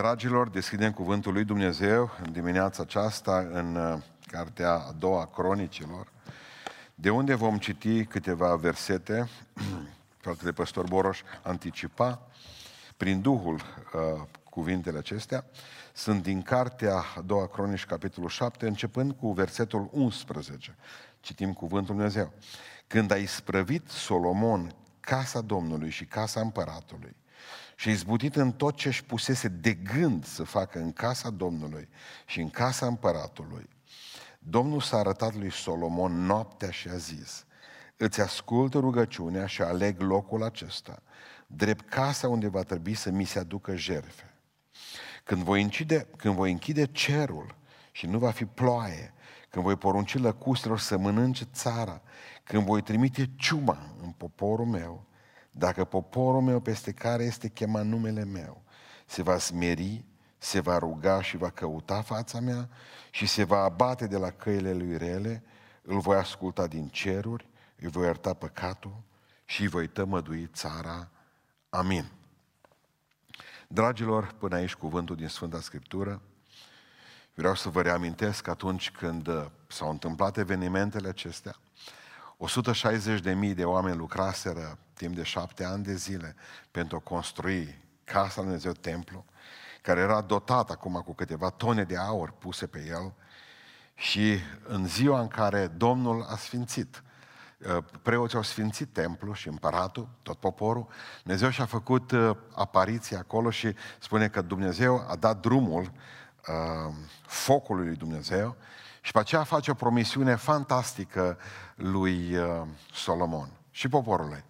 Dragilor, deschidem cuvântul lui Dumnezeu în dimineața aceasta în uh, cartea a doua cronicilor, de unde vom citi câteva versete, fratele păstor Boroș anticipa prin Duhul uh, cuvintele acestea, sunt din cartea a doua cronici, capitolul 7, începând cu versetul 11. Citim cuvântul Dumnezeu. Când a isprăvit Solomon casa Domnului și casa împăratului, și izbutit în tot ce își pusese de gând să facă în casa Domnului și în casa împăratului, Domnul s-a arătat lui Solomon noaptea și a zis, îți ascult rugăciunea și aleg locul acesta, drept casa unde va trebui să mi se aducă jerfe. Când voi, închide, când voi închide cerul și nu va fi ploaie, când voi porunci lăcustelor să mănânce țara, când voi trimite ciuma în poporul meu, dacă poporul meu peste care este chemat numele meu se va smeri, se va ruga și va căuta fața mea și se va abate de la căile lui rele, îl voi asculta din ceruri, îi voi ierta păcatul și îi voi tămădui țara. Amin. Dragilor, până aici cuvântul din Sfânta Scriptură, vreau să vă reamintesc că atunci când uh, s-au întâmplat evenimentele acestea, 160.000 de oameni lucraseră timp de șapte ani de zile pentru a construi Casa Lui Dumnezeu, templu, care era dotat acum cu câteva tone de aur puse pe el. Și în ziua în care Domnul a sfințit, uh, preoții au sfințit templu și împăratul, tot poporul, Dumnezeu și-a făcut uh, apariție acolo și spune că Dumnezeu a dat drumul uh, focului lui Dumnezeu și pe aceea face o promisiune fantastică lui uh, Solomon și poporului.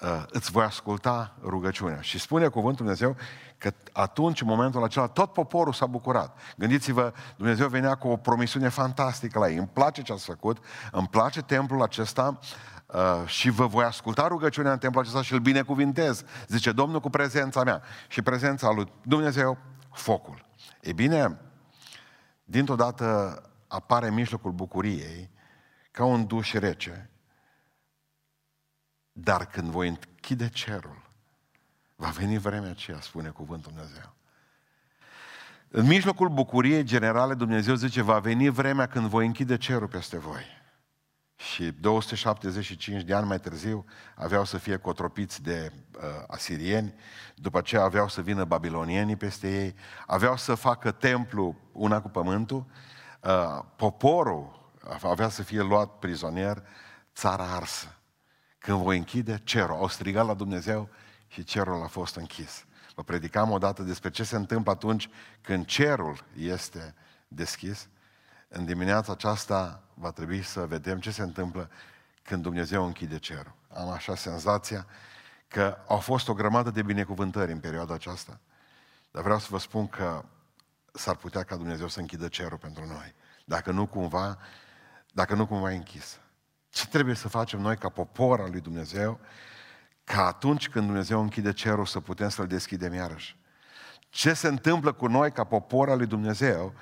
Uh, îți voi asculta rugăciunea. Și spune cuvântul Dumnezeu că atunci, în momentul acela, tot poporul s-a bucurat. Gândiți-vă, Dumnezeu venea cu o promisiune fantastică la ei. Îmi place ce ați făcut, îmi place templul acesta uh, și vă voi asculta rugăciunea în templul acesta și îl binecuvintez. Zice Domnul cu prezența mea. Și prezența lui Dumnezeu, focul. E bine, dintr-o dată apare în mijlocul bucuriei ca un duș rece. Dar când voi închide cerul, va veni vremea aceea, spune cuvântul Dumnezeu. În mijlocul bucuriei generale, Dumnezeu zice, va veni vremea când voi închide cerul peste voi. Și 275 de ani mai târziu aveau să fie cotropiți de uh, asirieni, după aceea aveau să vină babilonienii peste ei, aveau să facă templu una cu pământul Uh, poporul avea să fie luat prizonier, țara arsă. Când voi închide cerul, au strigat la Dumnezeu și cerul a fost închis. Vă predicam odată despre ce se întâmplă atunci când cerul este deschis. În dimineața aceasta va trebui să vedem ce se întâmplă când Dumnezeu închide cerul. Am așa senzația că au fost o grămadă de binecuvântări în perioada aceasta. Dar vreau să vă spun că s-ar putea ca Dumnezeu să închidă cerul pentru noi. Dacă nu cumva, dacă nu cumva e închis. Ce trebuie să facem noi ca popor al lui Dumnezeu, ca atunci când Dumnezeu închide cerul să putem să-l deschidem iarăși? Ce se întâmplă cu noi ca popor al lui Dumnezeu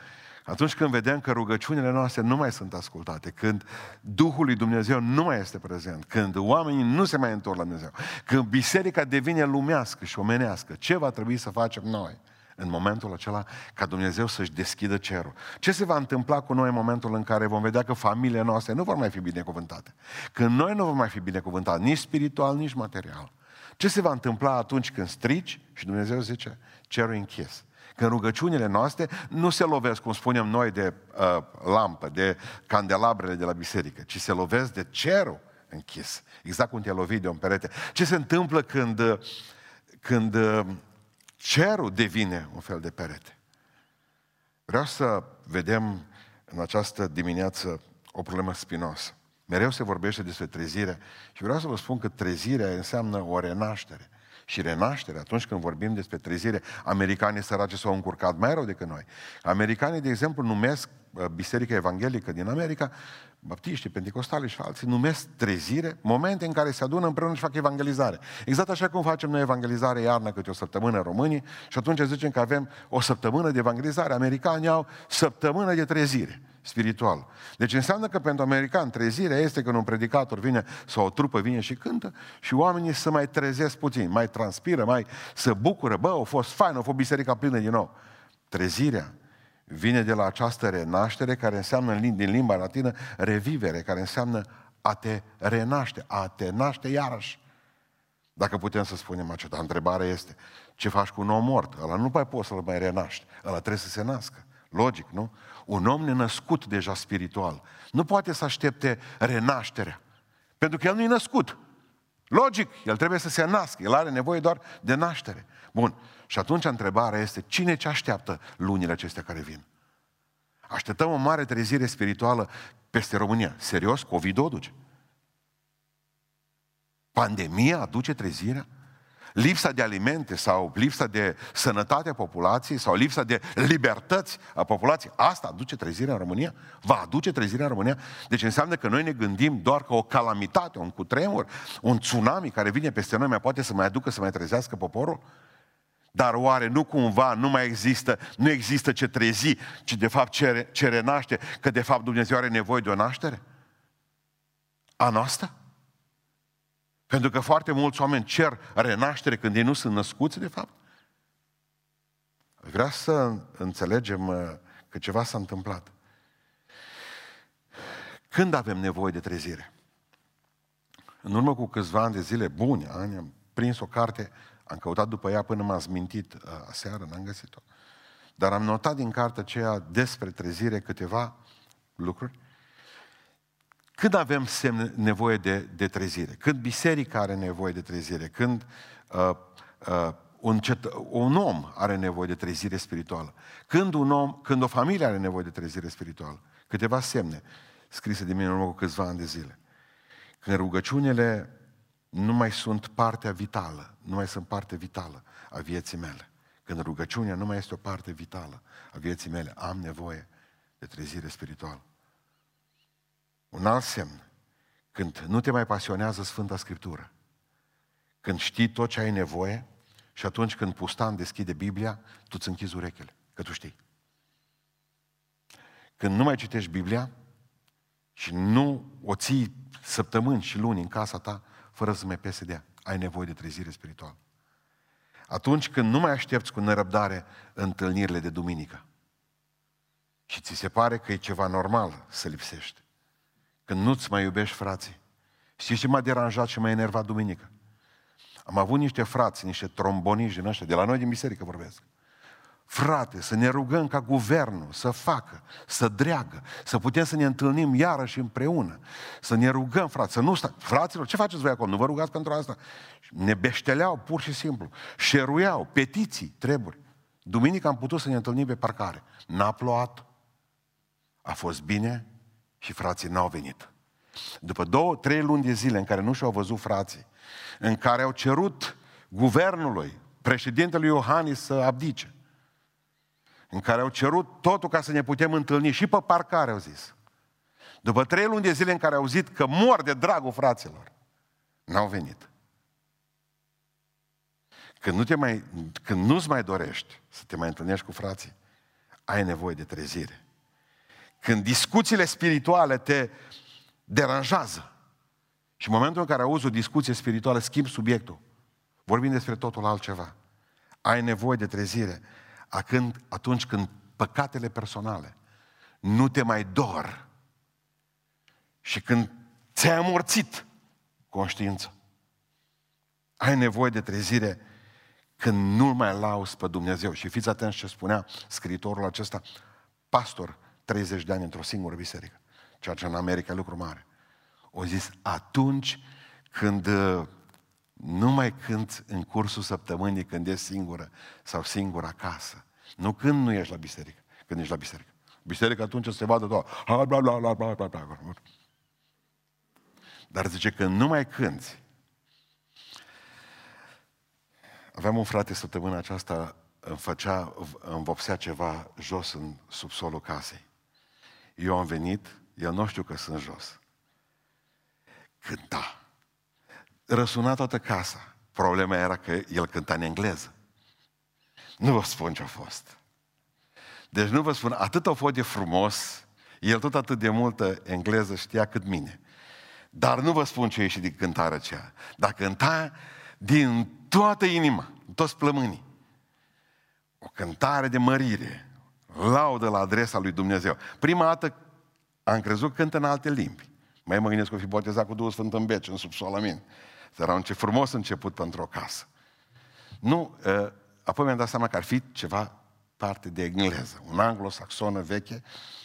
atunci când vedem că rugăciunile noastre nu mai sunt ascultate, când Duhul lui Dumnezeu nu mai este prezent, când oamenii nu se mai întorc la Dumnezeu, când biserica devine lumească și omenească, ce va trebui să facem noi? În momentul acela ca Dumnezeu să-și deschidă cerul. Ce se va întâmpla cu noi în momentul în care vom vedea că familiile noastre nu vor mai fi binecuvântate? Când noi nu vom mai fi binecuvântați, nici spiritual, nici material. Ce se va întâmpla atunci când strici și Dumnezeu zice, cerul închis? Când rugăciunile noastre nu se lovesc, cum spunem noi, de uh, lampă, de candelabrele de la biserică, ci se lovesc de cerul închis. Exact cum te lovi de un perete. Ce se întâmplă când, când uh, cerul devine un fel de perete. Vreau să vedem în această dimineață o problemă spinoasă. Mereu se vorbește despre trezire și vreau să vă spun că trezirea înseamnă o renaștere. Și renaștere, atunci când vorbim despre trezire, americanii săraci s-au încurcat mai rău decât noi. Americanii, de exemplu, numesc uh, Biserica Evanghelică din America, baptiștii, pentecostali și alții, numesc trezire momente în care se adună împreună și fac evangelizare. Exact așa cum facem noi evangelizare iarna câte o săptămână în România și atunci zicem că avem o săptămână de evangelizare. Americanii au săptămână de trezire spiritual. Deci înseamnă că pentru american trezirea este când un predicator vine sau o trupă vine și cântă și oamenii să mai trezesc puțin, mai transpiră, mai să bucură. Bă, a fost fain, a fost biserica plină din nou. Trezirea vine de la această renaștere care înseamnă din limba latină revivere, care înseamnă a te renaște, a te naște iarăși. Dacă putem să spunem aceasta, întrebarea este, ce faci cu un om mort? Ăla nu mai poți să-l mai renaști, ăla trebuie să se nască. Logic, nu? Un om nenăscut deja spiritual nu poate să aștepte renașterea. Pentru că el nu e născut. Logic, el trebuie să se nască, el are nevoie doar de naștere. Bun, și atunci întrebarea este, cine ce așteaptă lunile acestea care vin? Așteptăm o mare trezire spirituală peste România. Serios? COVID o duce? Pandemia aduce trezirea? Lipsa de alimente sau lipsa de sănătate a populației sau lipsa de libertăți a populației, asta aduce trezirea în România? Va aduce trezirea în România? Deci înseamnă că noi ne gândim doar că o calamitate, un cutremur, un tsunami care vine peste noi mai poate să mai aducă, să mai trezească poporul? Dar oare nu cumva nu mai există, nu există ce trezi, ci de fapt ce, ce renaște, că de fapt Dumnezeu are nevoie de o naștere? A noastră? Pentru că foarte mulți oameni cer renaștere când ei nu sunt născuți, de fapt. Vreau să înțelegem uh, că ceva s-a întâmplat. Când avem nevoie de trezire? În urmă cu câțiva ani de zile buni, ani, am prins o carte am căutat după ea până m-a zmintit uh, aseară, n-am găsit-o. Dar am notat din cartea aceea despre trezire câteva lucruri. Când avem semne, nevoie de, de trezire? Când biserica are nevoie de trezire? Când uh, uh, un, cet- un om are nevoie de trezire spirituală? Când, un om, când o familie are nevoie de trezire spirituală? Câteva semne scrise de mine în urmă cu câțiva ani de zile. Când rugăciunile nu mai sunt partea vitală, nu mai sunt parte vitală a vieții mele. Când rugăciunea nu mai este o parte vitală a vieții mele, am nevoie de trezire spirituală. Un alt semn, când nu te mai pasionează Sfânta Scriptură, când știi tot ce ai nevoie și atunci când pustan deschide Biblia, tu îți închizi urechile, că tu știi. Când nu mai citești Biblia și nu o ții săptămâni și luni în casa ta, fără să mai pese de ea. Ai nevoie de trezire spirituală. Atunci când nu mai aștepți cu nerăbdare întâlnirile de duminică și ți se pare că e ceva normal să lipsești, când nu-ți mai iubești frații, știi ce m-a deranjat și m-a enervat duminică? Am avut niște frați, niște tromboniști din ăștia, de la noi din biserică vorbesc, Frate, să ne rugăm ca guvernul să facă, să dreagă, să putem să ne întâlnim iarăși împreună, să ne rugăm, frate, să nu sta... Fraților, ce faceți voi acolo? Nu vă rugați pentru asta? Ne beșteleau pur și simplu, șeruiau, petiții, treburi. Duminică am putut să ne întâlnim pe parcare. N-a plouat, a fost bine și frații n-au venit. După două, trei luni de zile în care nu și-au văzut frații, în care au cerut guvernului, președintelui Iohannis să abdice, în care au cerut totul ca să ne putem întâlni și pe parcare, au zis. După trei luni de zile în care au auzit că mor de dragul fraților, n-au venit. Când, nu te mai, când nu-ți mai dorești să te mai întâlnești cu frații, ai nevoie de trezire. Când discuțiile spirituale te deranjează și în momentul în care auzi o discuție spirituală, schimbi subiectul, vorbim despre totul altceva. Ai nevoie de trezire când, atunci când păcatele personale nu te mai dor și când ți-ai amorțit conștiința. Ai nevoie de trezire când nu mai lauzi pe Dumnezeu. Și fiți atenți ce spunea scriitorul acesta, pastor 30 de ani într-o singură biserică, ceea ce în America e lucru mare. O zis, atunci când nu mai cânt în cursul săptămânii când ești singură sau singur acasă. Nu când nu ești la biserică, când ești la biserică. Biserică atunci se vadă tot. Bla, bla, bla, bla, bla, bla. Dar zice că nu mai cânti. Aveam un frate săptămâna aceasta, îmi făcea, îmi vopsea ceva jos în subsolul casei. Eu am venit, el nu știu că sunt jos. Cânta. Răsuna toată casa. Problema era că el cânta în engleză. Nu vă spun ce a fost. Deci nu vă spun, atât a fost de frumos, el tot atât de multă engleză știa cât mine. Dar nu vă spun ce ieși din cântarea aceea. Dar cânta din toată inima, toți plămânii. O cântare de mărire, laudă la adresa lui Dumnezeu. Prima dată am crezut că cântă în alte limbi. Mai mă gândesc că o fi botezat cu două sfânt în beci, în subsol, amin. Era un ce frumos început pentru o casă. Nu, ă, apoi mi-am dat seama că ar fi ceva parte de engleză, un anglosaxonă veche,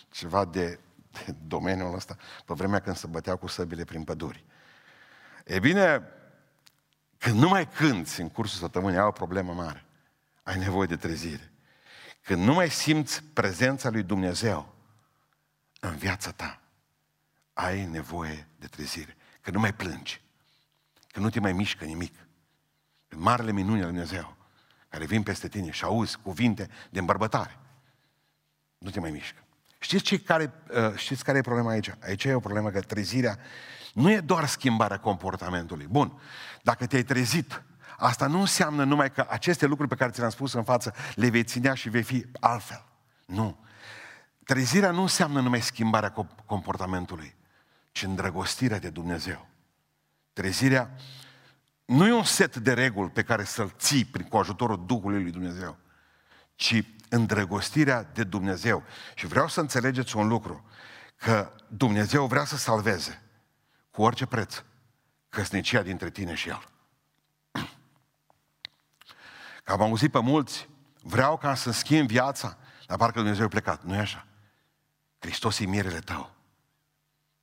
ceva de, de domeniul ăsta, pe vremea când se băteau cu săbile prin păduri. E bine, când nu mai cânți în cursul săptămânii, ai o problemă mare. Ai nevoie de trezire. Când nu mai simți prezența lui Dumnezeu în viața ta, ai nevoie de trezire. Când nu mai plângi. Când nu te mai mișcă nimic. Când marele minuni al Dumnezeu care vin peste tine și auzi cuvinte de îmbărbătare. Nu te mai mișcă. Știți, ce care, uh, știți care e problema aici? Aici e o problemă că trezirea nu e doar schimbarea comportamentului. Bun, dacă te-ai trezit, asta nu înseamnă numai că aceste lucruri pe care ți le-am spus în față le vei ținea și vei fi altfel. Nu. Trezirea nu înseamnă numai schimbarea comportamentului, ci îndrăgostirea de Dumnezeu. Trezirea nu e un set de reguli pe care să-l ții prin, cu ajutorul Duhului lui Dumnezeu, ci îndrăgostirea de Dumnezeu. Și vreau să înțelegeți un lucru, că Dumnezeu vrea să salveze cu orice preț căsnicia dintre tine și El. Că am auzit pe mulți, vreau ca să schimb viața, dar parcă Dumnezeu a plecat. Nu e așa. Hristos e mirele tău.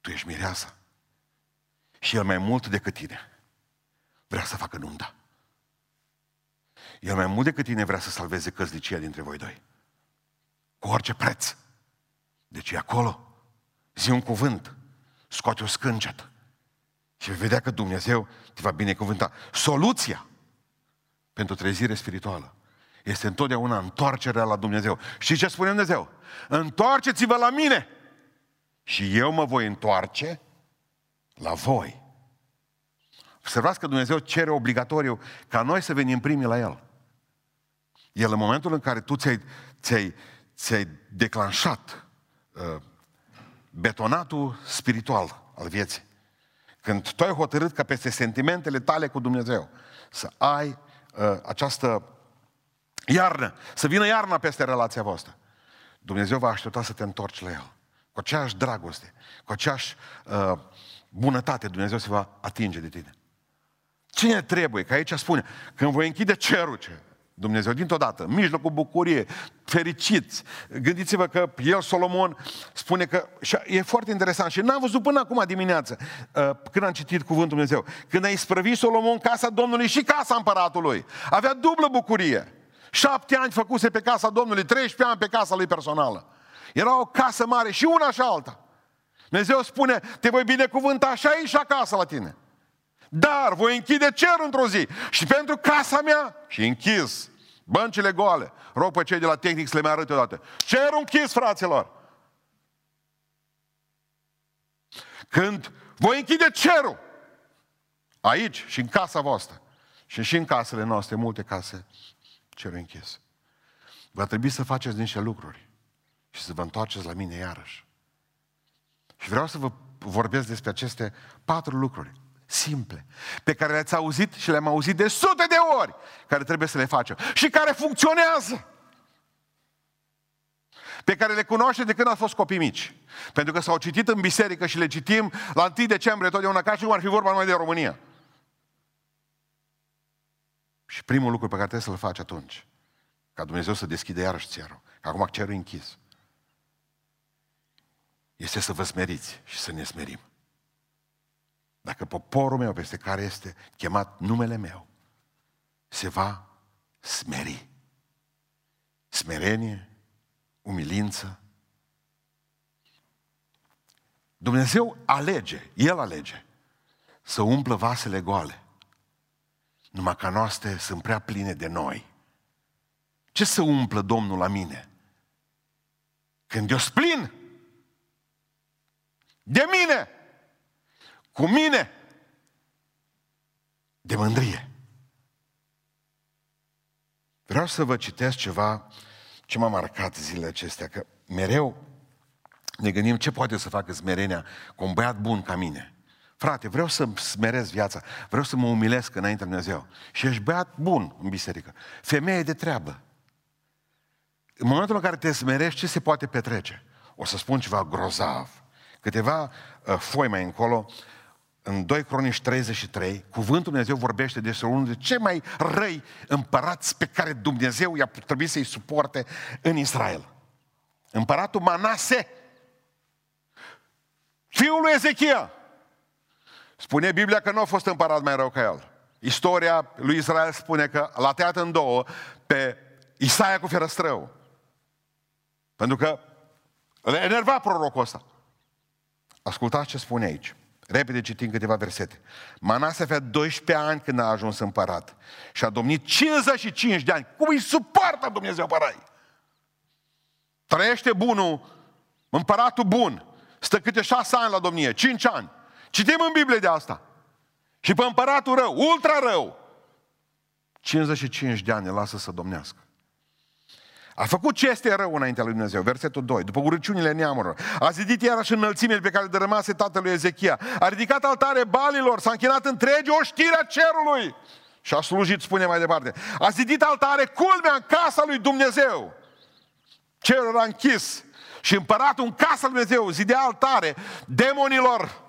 Tu ești mireasa. Și El mai mult decât tine vrea să facă nunta. El mai mult decât tine vrea să salveze căsnicia dintre voi doi. Cu orice preț. Deci e acolo. Zi un cuvânt. Scoate o scâncet. Și vei vedea că Dumnezeu te va binecuvânta. Soluția pentru trezire spirituală este întotdeauna întoarcerea la Dumnezeu. Și ce spune Dumnezeu? Întoarceți-vă la mine și eu mă voi întoarce la voi. Observați că Dumnezeu cere obligatoriu ca noi să venim primii la El. El în momentul în care tu ți-ai, ți-ai, ți-ai declanșat uh, betonatul spiritual al vieții, când tu ai hotărât ca peste sentimentele tale cu Dumnezeu să ai uh, această iarnă, să vină iarna peste relația voastră, Dumnezeu va aștepta să te întorci la El. Cu aceeași dragoste, cu aceeași uh, bunătate, Dumnezeu se va atinge de tine. Cine trebuie? Că aici spune, când voi închide cerul, ce? Dumnezeu, dintr-o dată, în mijlocul bucurie, fericiți. Gândiți-vă că el, Solomon, spune că, și e foarte interesant, și n-am văzut până acum dimineață, uh, când am citit cuvântul Dumnezeu, când a isprăvit Solomon casa Domnului și casa împăratului. Avea dublă bucurie. Șapte ani făcuse pe casa Domnului, 13 ani pe casa lui personală. Era o casă mare și una și alta. Dumnezeu spune, te voi binecuvânta și aici și acasă la tine. Dar voi închide cerul într-o zi. Și pentru casa mea, și închis, băncile goale. Rog pe cei de la tehnic să le mai arăt odată. Cerul închis, fraților. Când voi închide cerul, aici și în casa voastră, și și în casele noastre, multe case, cerul închis. Va trebui să faceți niște lucruri și să vă întoarceți la mine iarăși. Și vreau să vă vorbesc despre aceste patru lucruri simple, pe care le-ați auzit și le-am auzit de sute de ori, care trebuie să le facem și care funcționează. Pe care le cunoaște de când ați fost copii mici. Pentru că s-au citit în biserică și le citim la 1 decembrie totdeauna ca și cum ar fi vorba numai de România. Și primul lucru pe care trebuie să-l faci atunci, ca Dumnezeu să deschide iarăși cerul, că acum cerul e închis, este să vă smeriți și să ne smerim. Dacă poporul meu peste care este chemat numele meu se va smeri. Smerenie, umilință. Dumnezeu alege, El alege să umplă vasele goale. Numai ca noastre sunt prea pline de noi. Ce să umplă Domnul la mine? Când eu splin, De mine! Cu mine! De mândrie. Vreau să vă citesc ceva ce m-a marcat zilele acestea, că mereu ne gândim ce poate să facă smerenia cu un băiat bun ca mine. Frate, vreau să smerez viața, vreau să mă umilesc înaintea Lui Dumnezeu. Și ești băiat bun în biserică. Femeie de treabă. În momentul în care te smerești, ce se poate petrece? O să spun ceva grozav. Câteva uh, foi mai încolo, în 2 Cronici 33, cuvântul Dumnezeu vorbește despre unul dintre cei mai răi împărați pe care Dumnezeu i-a trebuit să-i suporte în Israel. Împăratul Manase, fiul lui Ezechia. Spune Biblia că nu a fost împărat mai rău ca el. Istoria lui Israel spune că l-a tăiat în două pe Isaia cu ferăstrău. Pentru că le enerva prorocul ăsta. Ascultați ce spune aici. Repede citim câteva versete. Manase avea 12 ani când a ajuns împărat și a domnit 55 de ani. Cum îi suportă Dumnezeu părai? Trăiește bunul, împăratul bun, stă câte șase ani la domnie, cinci ani. Citim în Biblie de asta. Și pe împăratul rău, ultra rău, 55 de ani lasă să domnească. A făcut ce este rău înaintea lui Dumnezeu. Versetul 2. După urăciunile neamurilor. A zidit iarăși înălțimile pe care le dărâmase tatălui Ezechia. A ridicat altare balilor. S-a închinat întregi oștirea cerului. Și a slujit, spune mai departe. A zidit altare culmea în casa lui Dumnezeu. Cerul era închis. Și împăratul în casa lui Dumnezeu zidea altare demonilor.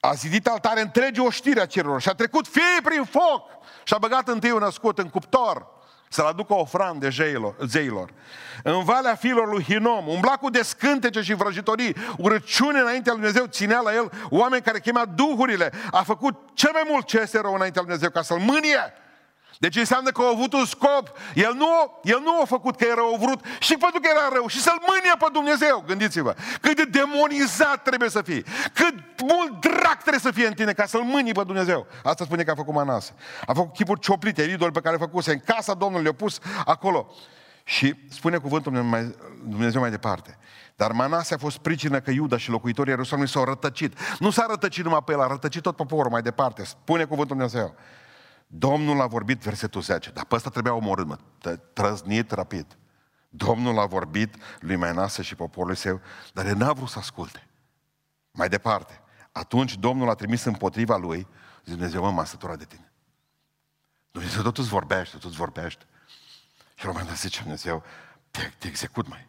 A zidit altare întregi oștirea cerurilor și a trecut fie prin foc și a băgat întâi născut în cuptor să-l aducă ofrande zeilor, zeilor. În Valea Filor lui Hinom, umbla cu descântece și vrăjitorii, urăciune înaintea lui Dumnezeu, ținea la el oameni care chemea duhurile, a făcut cel mai mult ce este rău înaintea lui Dumnezeu ca să-l mânie. Deci înseamnă că a avut un scop. El nu, el nu a făcut că era o vrut și pentru că era rău și să-l mânie pe Dumnezeu. Gândiți-vă. Cât de demonizat trebuie să fii. Cât mult drac trebuie să fie în tine ca să-l mânie pe Dumnezeu. Asta spune că a făcut Manase. A făcut chipuri cioplite, idoli pe care a făcuse în casa Domnului, le-a pus acolo. Și spune cuvântul Dumnezeu mai departe. Dar Manase a fost pricină că Iuda și locuitorii Ierusalimului s-au rătăcit. Nu s-a rătăcit numai pe el, a rătăcit tot poporul mai departe. Spune cuvântul Dumnezeu. Domnul a vorbit, versetul 10, dar pe ăsta trebuia omorât, mă, trăznit rapid. Domnul a vorbit lui Menase și poporului său, dar el n-a vrut să asculte. Mai departe, atunci Domnul a trimis împotriva lui, zice Dumnezeu, mă, m-a săturat de tine. Dumnezeu tot îți vorbește, tot îți vorbește. Și la un moment dat zice Dumnezeu, te, te execut mai.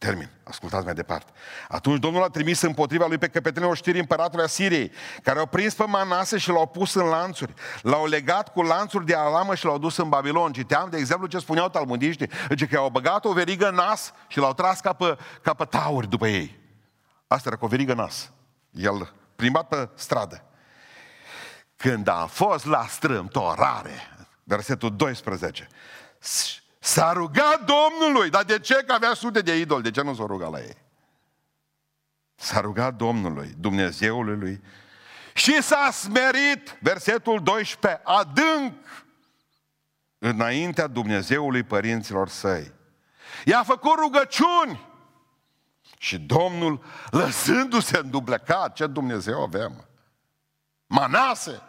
Te termin. Ascultați mai departe. Atunci Domnul a trimis împotriva lui pe căpetenii oștirii împăratului Asiriei, care au prins pe Manase și l-au pus în lanțuri. L-au legat cu lanțuri de alamă și l-au dus în Babilon. Citeam, de exemplu, ce spuneau talmudiștii. Zice că au băgat o verigă în nas și l-au tras ca pe, ca pe tauri după ei. Asta era cu o verigă în nas. El plimbat pe stradă. Când a fost la strâmtorare, versetul 12, S-a rugat Domnului. Dar de ce? Că avea sute de idoli. De ce nu s-a rugat la ei? S-a rugat Domnului, Dumnezeului lui. Și s-a smerit, versetul 12, adânc înaintea Dumnezeului părinților săi. I-a făcut rugăciuni și Domnul, lăsându-se în dublecat, ce Dumnezeu avem? Manase,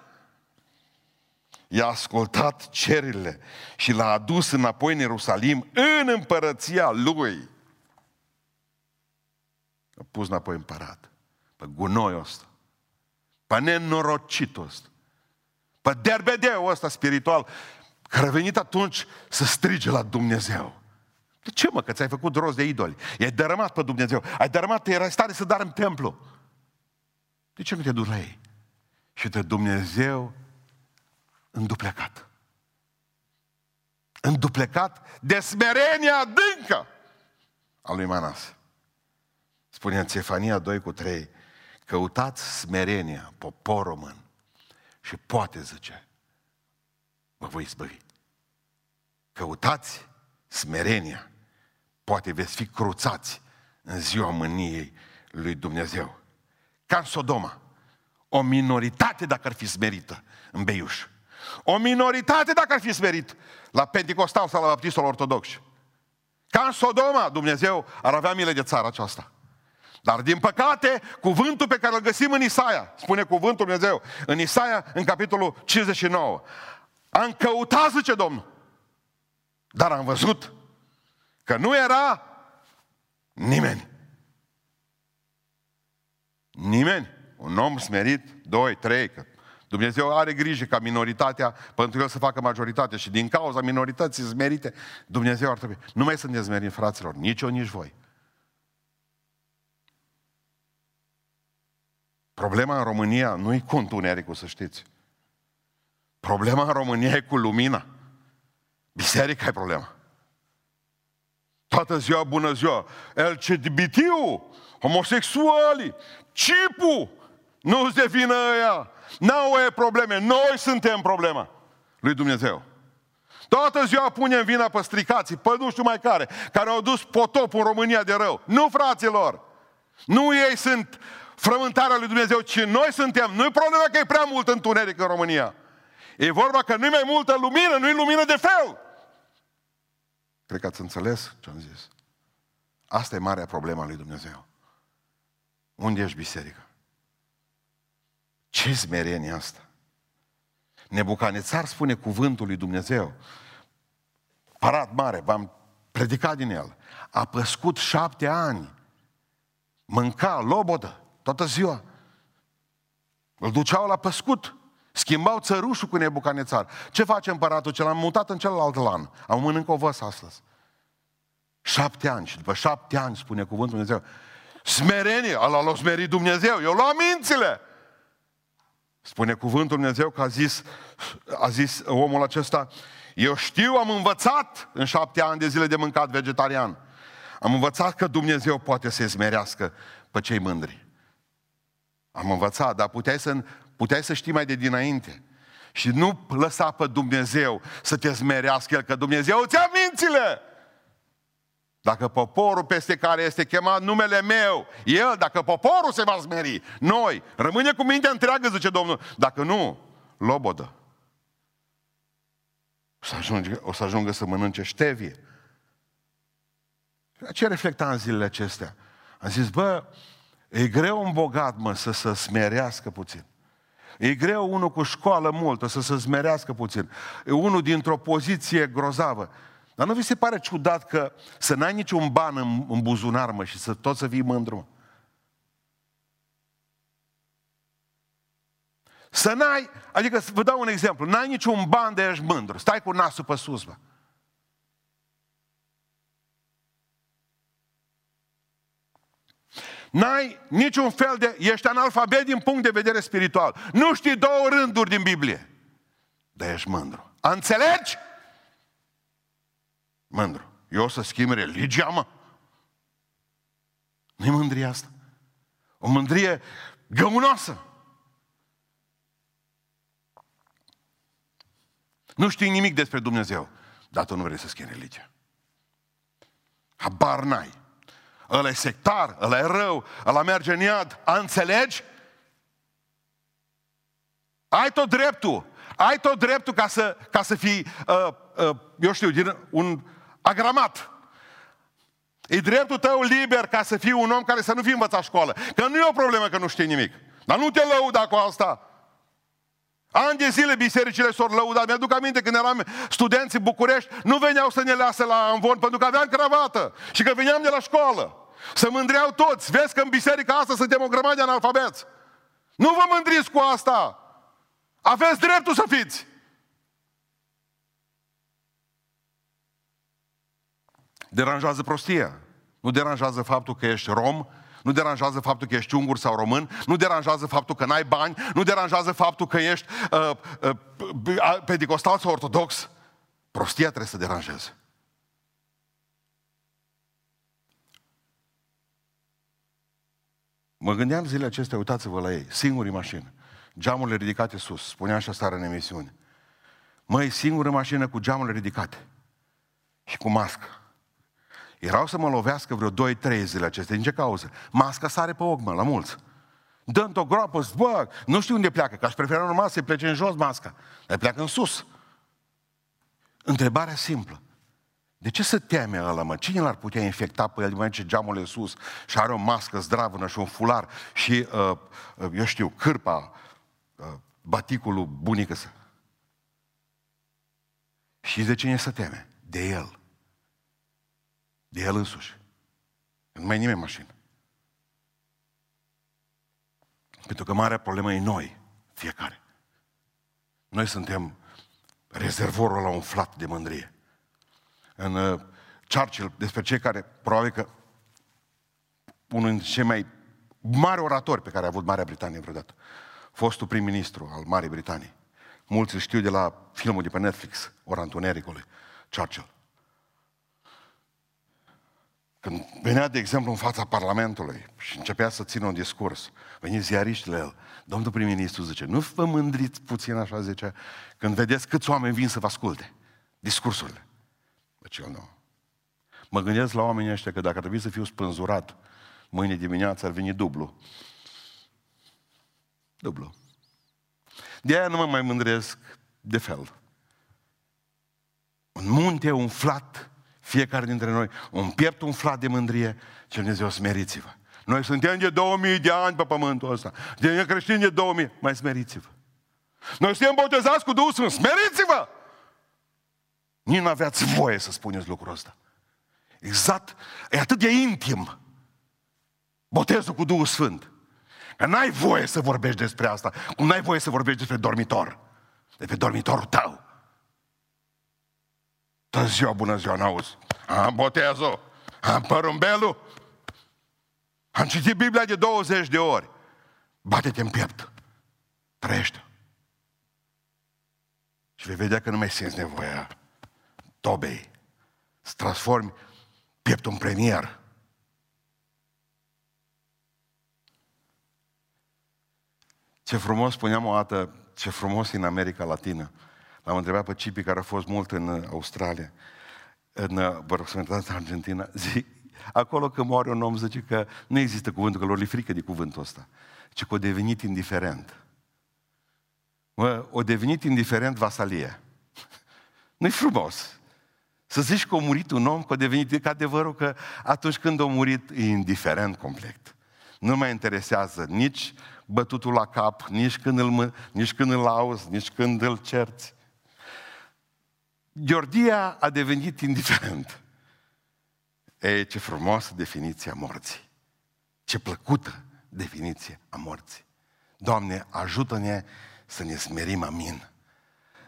i-a ascultat cerile și l-a adus înapoi în Ierusalim, în împărăția lui. A pus înapoi împărat. Pe gunoiul ăsta. Pe nenorocitul ăsta. Pe derbedeul ăsta spiritual, care a venit atunci să strige la Dumnezeu. De ce mă, că ți-ai făcut rost de idoli? I-ai dărâmat pe Dumnezeu. Ai dărâmat, erai stare să dar în templu. De ce nu te duci la ei? Și de Dumnezeu înduplecat. Înduplecat de smerenia adâncă a lui Manas. Spune în Cefania 2 cu 3, căutați smerenia, popor român, și poate, zice, vă voi izbăvi. Căutați smerenia, poate veți fi cruțați în ziua mâniei lui Dumnezeu. Ca în Sodoma, o minoritate dacă ar fi smerită în Beiuș. O minoritate dacă ar fi smerit la Pentecostal sau la Baptistul Ortodox. Ca în Sodoma, Dumnezeu ar avea milă de țara aceasta. Dar din păcate, cuvântul pe care îl găsim în Isaia, spune cuvântul Dumnezeu, în Isaia, în capitolul 59, am căutat, zice Domnul, dar am văzut că nu era nimeni. Nimeni. Un om smerit, doi, trei, că Dumnezeu are grijă ca minoritatea, pentru el să facă majoritate și din cauza minorității smerite, Dumnezeu ar trebui. Nu mai sunt dezmerit, fraților, nici eu, nici voi. Problema în România nu e cu întunericul, să știți. Problema în România e cu lumina. Biserica e problema. Toată ziua, bună ziua, LGBT-ul, homosexualii, cipul, nu se vină ăia, n-au e probleme, noi suntem problema lui Dumnezeu. Toată ziua punem vina pe stricații, pe nu știu mai care, care au dus potopul în România de rău. Nu, fraților! Nu ei sunt frământarea lui Dumnezeu, ci noi suntem. Nu-i problema că e prea mult întuneric în România. E vorba că nu-i mai multă lumină, nu-i lumină de fel. Cred că ați înțeles ce am zis. Asta e marea problema lui Dumnezeu. Unde ești biserică? Ce smerenie asta? Nebucanețar spune cuvântul lui Dumnezeu. Parat mare, v-am predicat din el. A păscut șapte ani. Mânca lobodă toată ziua. Îl duceau la păscut. Schimbau țărușul cu Nebucanețar. Ce face împăratul cel? Am mutat în celălalt lan. Am mănânc o văs astăzi. Șapte ani. Și după șapte ani, spune cuvântul Dumnezeu, smerenie, ăla l-a smerit Dumnezeu. Eu luam mințile. Spune cuvântul Dumnezeu că a zis, a zis omul acesta, eu știu, am învățat în șapte ani de zile de mâncat vegetarian. Am învățat că Dumnezeu poate să-i smerească pe cei mândri. Am învățat, dar puteai să, puteai să știi mai de dinainte. Și nu lăsa pe Dumnezeu să te smerească El, că Dumnezeu îți ia mințile. Dacă poporul peste care este chemat numele meu, el, dacă poporul se va smeri, noi, rămâne cu mintea întreagă, zice Domnul. Dacă nu, lobodă. O să, ajunge, o să ajungă să mănânce ștevie. Ce reflecta în zilele acestea? Am zis, bă, e greu un bogat, mă, să se smerească puțin. E greu unul cu școală multă să se smerească puțin. E unul dintr-o poziție grozavă. Dar nu vi se pare ciudat că să n-ai niciun ban în, în buzunar, mă, și să tot să fii mândru, mă? Să n-ai, adică să vă dau un exemplu, n-ai niciun ban de ești mândru, stai cu nasul pe sus, mă. N-ai niciun fel de... Ești analfabet din punct de vedere spiritual. Nu știi două rânduri din Biblie. Dar ești mândru. Înțelegi? Mândru. Eu o să schimb religia, mă? Nu-i mândria asta. O mândrie găunoasă. Nu știi nimic despre Dumnezeu, dar tu nu vrei să schimbi religia. Habar n-ai. Ăla e sectar, ăla e rău, ăla merge în iad. A înțelegi? Ai tot dreptul. Ai tot dreptul ca să, ca să fii, uh, uh, eu știu, din un agramat. E dreptul tău liber ca să fii un om care să nu fii învățat școală. Că nu e o problemă că nu știi nimic. Dar nu te lăuda cu asta. Ani de zile bisericile s-au lăudat. Mi-aduc aminte când eram studenți în București, nu veneau să ne lasă la învon pentru că aveam cravată și că veneam de la școală. Să mândreau toți. Vezi că în biserica asta suntem o grămadă de analfabeți. Nu vă mândriți cu asta. Aveți dreptul să fiți. Deranjează prostia. Nu deranjează faptul că ești rom, nu deranjează faptul că ești ungur sau român, nu deranjează faptul că n-ai bani, nu deranjează faptul că ești uh, uh, pedicostal sau ortodox. Prostia trebuie să deranjeze. Mă gândeam zilele acestea, uitați-vă la ei, singuri în mașină, geamurile ridicate sus, spunea așa stare în emisiune. Măi, singură mașină cu geamurile ridicate și cu mască. Erau să mă lovească vreo 2-3 zile acestea. Din ce cauză? Masca sare pe ochi, mă, la mulți. Dă o groapă, bă, nu știu unde pleacă, că aș prefera normal să-i plece în jos masca, dar pleacă în sus. Întrebarea simplă. De ce să teme ăla, mă? Cine l-ar putea infecta pe el din moment ce geamul e sus și are o mască zdravână și un fular și, uh, uh, eu știu, cârpa, uh, baticulul bunică să... Și de cine să teme? De el. De el însuși. Nu mai e nimeni mașină. Pentru că marea problemă e noi, fiecare. Noi suntem rezervorul la umflat de mândrie. În uh, Churchill, despre cei care, probabil că unul dintre cei mai mari oratori pe care a avut Marea Britanie vreodată, fostul prim-ministru al Marii Britanii. Mulți îl știu de la filmul de pe Netflix, Ora Întunericului, Churchill. Când venea, de exemplu, în fața Parlamentului și începea să țină un discurs, veni ziariștile el, domnul prim-ministru zice, nu vă mândriți puțin așa, zice, când vedeți câți oameni vin să vă asculte discursurile. Deci eu nu. Mă gândesc la oamenii ăștia că dacă ar trebui să fiu spânzurat mâine dimineață, ar veni dublu. Dublu. De aia nu mă mai mândresc de fel. Un munte umflat, fiecare dintre noi, un piept umflat de mândrie, și Dumnezeu smeriți-vă. Noi suntem de 2000 de ani pe pământul ăsta. De creștini de 2000. Mai smeriți-vă. Noi suntem botezați cu Duhul Sfânt. Smeriți-vă! Nici nu aveați voie să spuneți lucrul ăsta. Exact, e atât de intim botezul cu Duhul Sfânt. Că n-ai voie să vorbești despre asta, cum n-ai voie să vorbești despre dormitor. De pe dormitorul tău. Tot ziua, bună ziua, n-auzi. Am botezul, am părumbelul, am citit Biblia de 20 de ori. Bate-te în piept. Trăiește. Și vei vedea că nu mai simți nevoia tobei. Să transformi pieptul în premier. Ce frumos spuneam o dată, ce frumos e în America Latină. L-am întrebat pe Cipi, care a fost mult în Australia, în, vă rog să în Argentina, zic, acolo când moare un om, zice că nu există cuvântul, că lor li frică de cuvântul ăsta, ci că o devenit indiferent. Mă, o devenit indiferent vasalie. Nu-i frumos. Să zici că a murit un om, că a devenit, e ca adevărul că atunci când a murit e indiferent complet. Nu mai interesează nici bătutul la cap, nici când îl, nici când îl auzi, nici când îl cerți. Georgia a devenit indiferent. Ei, ce frumoasă definiție a morții. Ce plăcută definiție a morții. Doamne, ajută-ne să ne smerim, amin.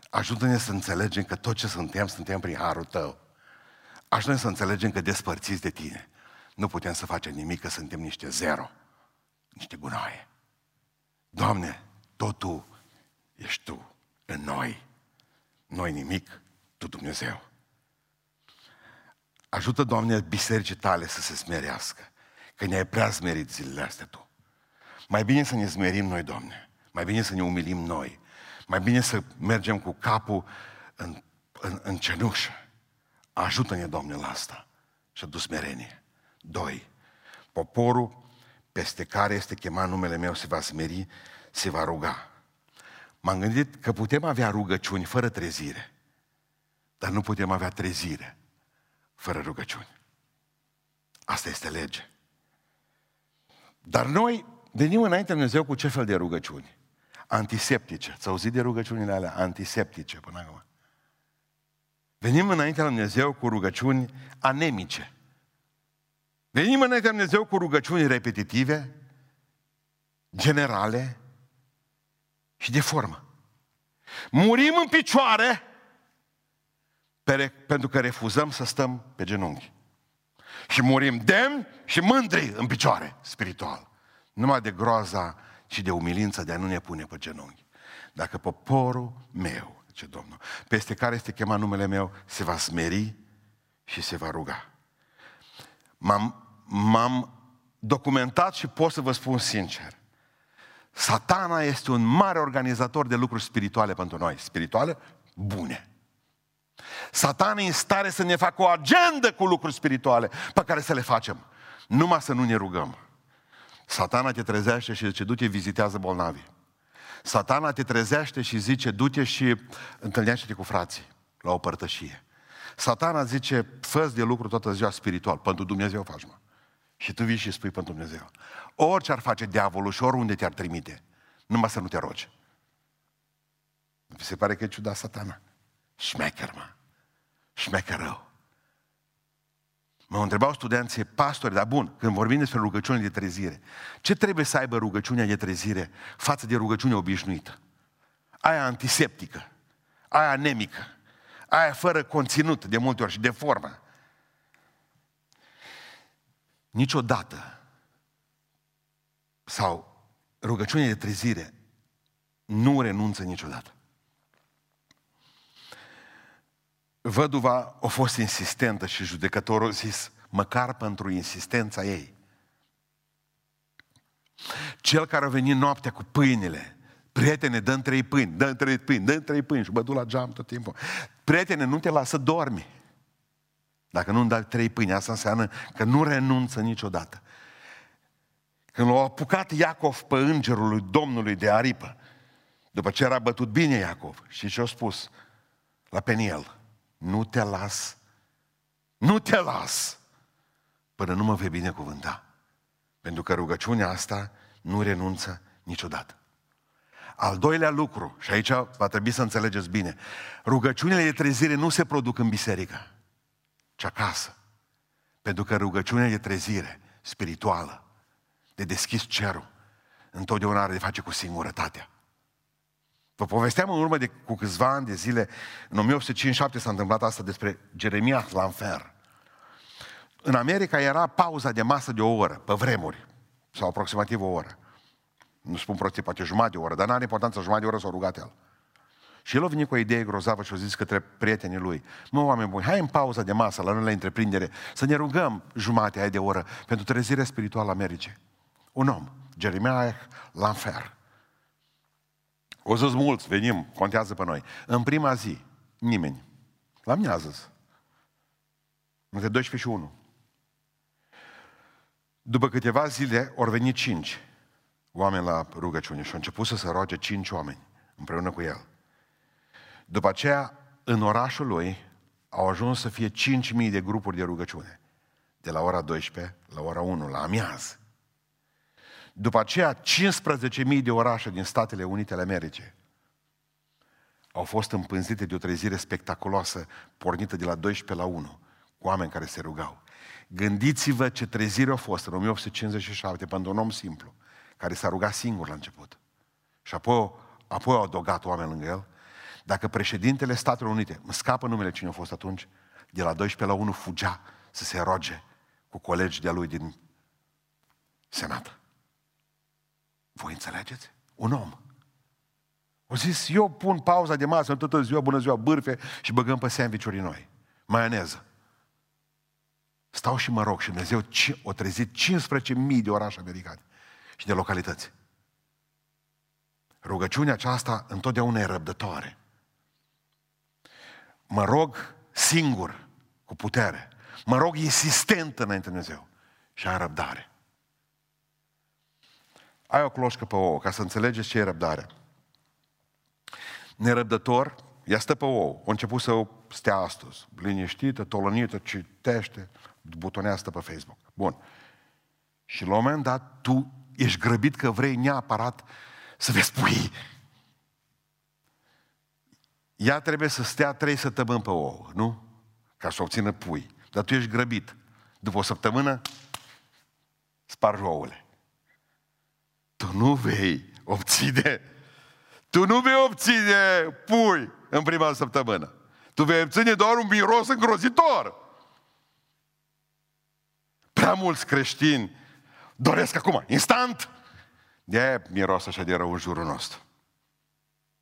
Ajută-ne să înțelegem că tot ce suntem, suntem prin harul Tău. Ajută-ne să înțelegem că despărțiți de Tine. Nu putem să facem nimic, că suntem niște zero, niște gunoaie. Doamne, totul ești Tu în noi. Noi nimic, Tu Dumnezeu. Ajută, Doamne, bisericii Tale să se smerească, că ne-ai prea smerit zilele astea Tu. Mai bine să ne smerim noi, Doamne. Mai bine să ne umilim noi. Mai bine să mergem cu capul în, în, în cenușă. Ajută-ne, Doamne, la asta. Și adu smerenie. Doi. Poporul peste care este chemat numele meu se va smeri, se va ruga. M-am gândit că putem avea rugăciuni fără trezire, dar nu putem avea trezire fără rugăciuni. Asta este lege. Dar noi venim înainte Dumnezeu cu ce fel de rugăciuni? Antiseptice. Ați auzit de rugăciunile alea antiseptice până acum? Venim înaintea lui Dumnezeu cu rugăciuni anemice. Venim înaintea lui Dumnezeu cu rugăciuni repetitive, generale și de formă. Murim în picioare pentru că refuzăm să stăm pe genunchi. Și murim demni și mândri în picioare, spiritual. Numai de groaza și de umilință de a nu ne pune pe genunchi. Dacă poporul meu, ce Domnul, peste care este chemat numele meu, se va smeri și se va ruga. M-am, m-am documentat și pot să vă spun sincer. Satana este un mare organizator de lucruri spirituale pentru noi. Spirituale bune. Satan e în stare să ne facă o agendă cu lucruri spirituale pe care să le facem. Numai să nu ne rugăm. Satana te trezește și zice, du-te, vizitează bolnavii. Satana te trezește și zice, du-te și întâlnește-te cu frații la o părtășie. Satana zice, fă de lucru toată ziua spiritual. Pentru Dumnezeu faci, mă. Și tu vii și spui pentru Dumnezeu. Orice ar face diavolul și oriunde te-ar trimite, numai să nu te rogi. Mi se pare că e ciudat satana. Șmecher, mă. Șmecher rău. Mă întrebau studenții, pastori, dar bun, când vorbim despre rugăciune de trezire, ce trebuie să aibă rugăciunea de trezire față de rugăciunea obișnuită? Aia antiseptică, aia anemică, aia fără conținut de multe ori și de formă. Niciodată sau rugăciunea de trezire nu renunță niciodată. Văduva a fost insistentă și judecătorul a zis, măcar pentru insistența ei. Cel care a venit noaptea cu pâinile, prietene, dă trei pâini, dă trei pâini, dă trei pâini și bădu la geam tot timpul. Prietene, nu te lasă dormi. Dacă nu-mi dai trei pâini, asta înseamnă că nu renunță niciodată. Când l-a apucat Iacov pe îngerul lui Domnului de aripă, după ce era bătut bine Iacov, și ce-a spus la Peniel, nu te las, nu te las, până nu mă vei binecuvânta. Pentru că rugăciunea asta nu renunță niciodată. Al doilea lucru, și aici va trebui să înțelegeți bine, rugăciunile de trezire nu se produc în biserică, ci acasă. Pentru că rugăciunea de trezire spirituală, de deschis cerul, întotdeauna are de face cu singurătatea. Vă povesteam în urmă de cu câțiva ani de zile, în 1857 s-a întâmplat asta despre Jeremia Lanfer. În America era pauza de masă de o oră, pe vremuri, sau aproximativ o oră. Nu spun prostii, poate jumătate de oră, dar n-are importanță, jumătate de oră s-a rugat el. Și el a venit cu o idee grozavă și a zis către prietenii lui, mă, oameni buni, hai în pauza de masă la noi la întreprindere să ne rugăm jumătate aia de oră pentru trezirea spirituală a Americii. Un om, Jeremiah Lanfer. O să mulți, venim, contează pe noi. În prima zi, nimeni. La miază Între 12 și 1. După câteva zile, au venit cinci oameni la rugăciune și au început să se roage cinci oameni împreună cu el. După aceea, în orașul lui, au ajuns să fie 5.000 de grupuri de rugăciune. De la ora 12 la ora 1, la amiază. După aceea, 15.000 de orașe din Statele Unite ale Americii au fost împânzite de o trezire spectaculoasă, pornită de la 12 la 1, cu oameni care se rugau. Gândiți-vă ce trezire a fost în 1857 pentru un om simplu, care s-a rugat singur la început. Și apoi, apoi au adăugat oameni lângă el. Dacă președintele Statelor Unite, mă scapă numele cine a fost atunci, de la 12 la 1 fugea să se roage cu colegi de-a lui din Senat. Voi înțelegeți? Un om. O zis, eu pun pauza de masă în toată ziua, bună ziua, bârfe și băgăm pe sandvișuri noi. Maioneză. Stau și mă rog și Dumnezeu o trezit 15.000 de orașe americane și de localități. Rugăciunea aceasta întotdeauna e răbdătoare. Mă rog singur, cu putere. Mă rog insistent înainte Dumnezeu. Și am răbdare. Ai o cloșcă pe ouă, ca să înțelegeți ce e răbdarea. Nerăbdător, ea stă pe ouă. A început să stea astăzi, liniștită, tolănită, citește, butoneastă pe Facebook. Bun. Și la un moment dat, tu ești grăbit că vrei neapărat să vezi pui. Ea trebuie să stea trei săptămâni pe ouă, nu? Ca să obțină pui. Dar tu ești grăbit. După o săptămână, spargi ouăle tu nu vei obține, tu nu vei obține pui în prima săptămână. Tu vei obține doar un miros îngrozitor. Prea mulți creștini doresc acum, instant. De aia miros așa de rău în jurul nostru.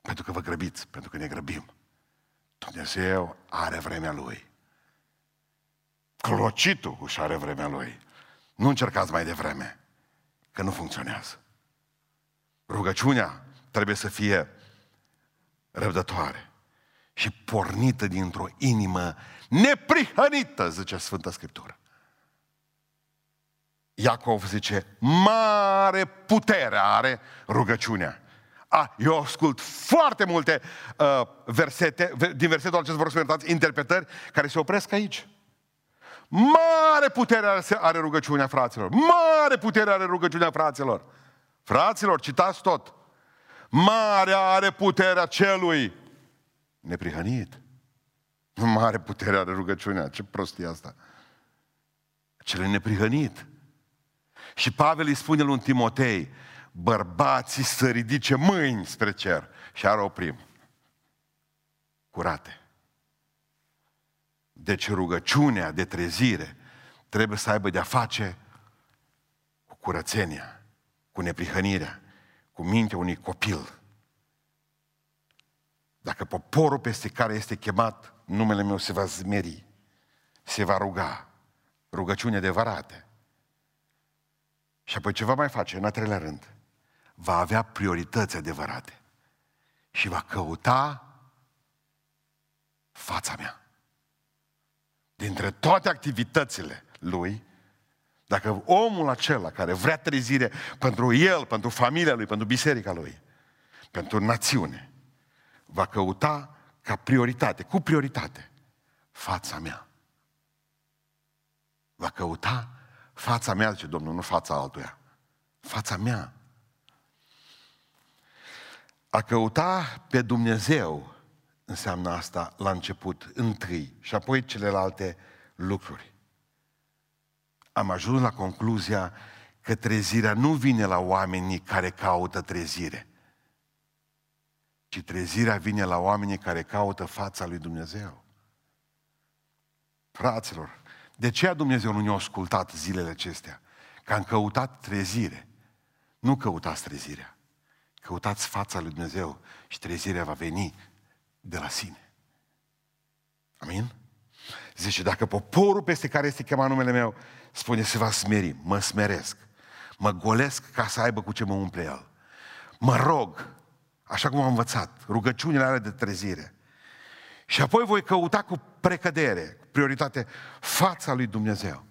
Pentru că vă grăbiți, pentru că ne grăbim. Dumnezeu are vremea Lui. Clocitul își are vremea Lui. Nu încercați mai devreme, că nu funcționează. Rugăciunea trebuie să fie răbdătoare și pornită dintr-o inimă neprihănită, zice Sfânta Scriptură. Iacov zice, mare putere are rugăciunea. A, eu ascult foarte multe uh, versete, din versetul acesta vor să interpretări care se opresc aici. Mare putere are, are rugăciunea fraților. Mare putere are rugăciunea fraților. Fraților, citați tot. Mare are puterea celui neprihănit. Mare putere are rugăciunea. Ce prostie asta. Celui neprihănit. Și Pavel îi spune lui Timotei, bărbații să ridice mâini spre cer și ar oprim. Curate. Deci rugăciunea de trezire trebuie să aibă de-a face cu curățenia, cu neprihănirea, cu mintea unui copil. Dacă poporul peste care este chemat, numele meu se va zmeri, se va ruga, rugăciune adevărate. Și apoi ce va mai face, în a treilea rând? Va avea priorități adevărate și va căuta fața mea. Dintre toate activitățile lui, dacă omul acela care vrea trezire pentru el, pentru familia lui, pentru biserica lui, pentru națiune, va căuta ca prioritate, cu prioritate, fața mea. Va căuta fața mea, zice Domnul, nu fața altuia. Fața mea. A căuta pe Dumnezeu înseamnă asta la început, întâi, și apoi celelalte lucruri. Am ajuns la concluzia că trezirea nu vine la oamenii care caută trezire, ci trezirea vine la oamenii care caută fața lui Dumnezeu. Fraților, de ce Dumnezeu nu ne-a ascultat zilele acestea? Că am căutat trezire. Nu căutați trezirea. Căutați fața lui Dumnezeu și trezirea va veni de la sine. Amin? Zice, dacă poporul peste care este chemat numele meu spune se va smeri, mă smeresc, mă golesc ca să aibă cu ce mă umple el. Mă rog, așa cum am învățat, rugăciunile alea de trezire. Și apoi voi căuta cu precădere, cu prioritate, fața lui Dumnezeu.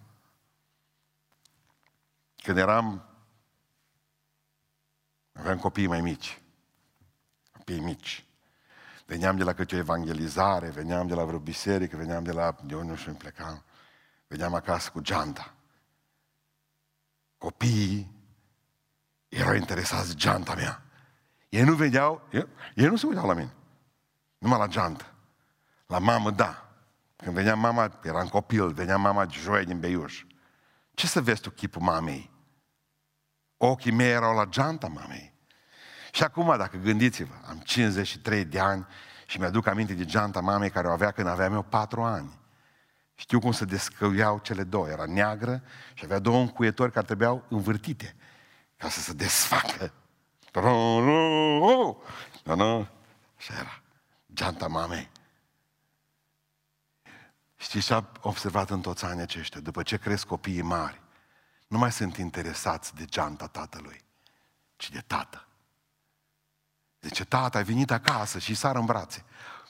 Când eram, aveam copii mai mici, copii mici. Veneam de la câte o evangelizare, veneam de la vreo biserică, veneam de la, de unde nu știu, plecam. Veneam acasă cu geanta. Copiii erau interesați de geanta mea. Ei nu vedeau, ei, ei nu se uitau la mine. Numai la geantă. La mamă, da. Când venea mama, eram copil, venea mama joie din Beiuș. Ce să vezi tu chipul mamei? Ochii mei erau la geanta mamei. Și acum, dacă gândiți-vă, am 53 de ani și mi-aduc aminte de geanta mamei care o avea când aveam eu 4 ani. Știu cum se descăiau cele două. Era neagră și avea două încuietori care trebuiau învârtite ca să se desfacă. Așa era. Geanta mamei. Știți ce am observat în toți anii aceștia? După ce cresc copiii mari, nu mai sunt interesați de geanta tatălui, ci de tată. Zice, tata, ai venit acasă și sar în brațe.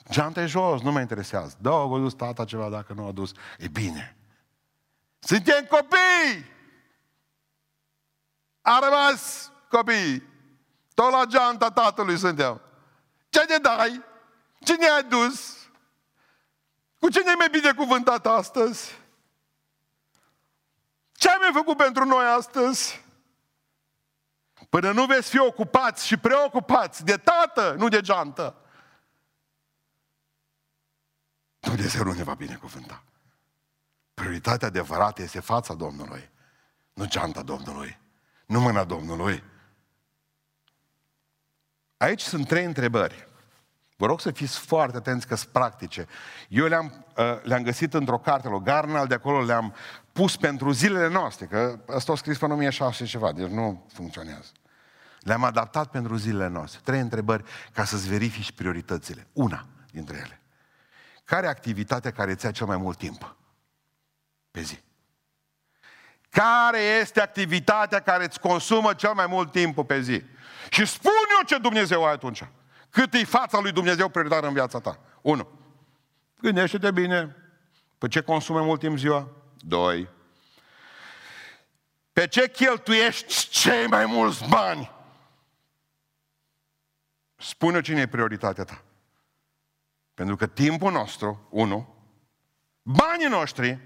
Geanta e jos, nu mă interesează. Da, a dus tata ceva dacă nu a dus. E bine. Suntem copii! A rămas copii. Tot la geanta tatălui suntem. Ce ne dai? Ce ne-ai dus? Cu ce ne-ai mai binecuvântat astăzi? Ce ai mai făcut pentru noi astăzi? Până nu veți fi ocupați și preocupați de tată, nu de geantă. Dumnezeu nu ne va binecuvânta. Prioritatea adevărată este fața Domnului, nu geanta Domnului, nu mâna Domnului. Aici sunt trei întrebări. Vă rog să fiți foarte atenți că sunt practice. Eu le-am, uh, le-am găsit într-o carte, la Garnal, de acolo le-am pus pentru zilele noastre, că ăsta a scris pe 1600 ceva, deci nu funcționează. Le-am adaptat pentru zilele noastre. Trei întrebări ca să-ți verifici prioritățile. Una dintre ele. Care e activitatea care îți ia cel mai mult timp pe zi? Care este activitatea care îți consumă cel mai mult timp pe zi? Și spun eu ce Dumnezeu ai atunci. Cât e fața lui Dumnezeu prioritară în viața ta? Unu. Gândește-te bine. Pe ce consumă mult timp ziua? Doi. Pe ce cheltuiești cei mai mulți bani? Spune cine e prioritatea ta. Pentru că timpul nostru, unu, banii noștri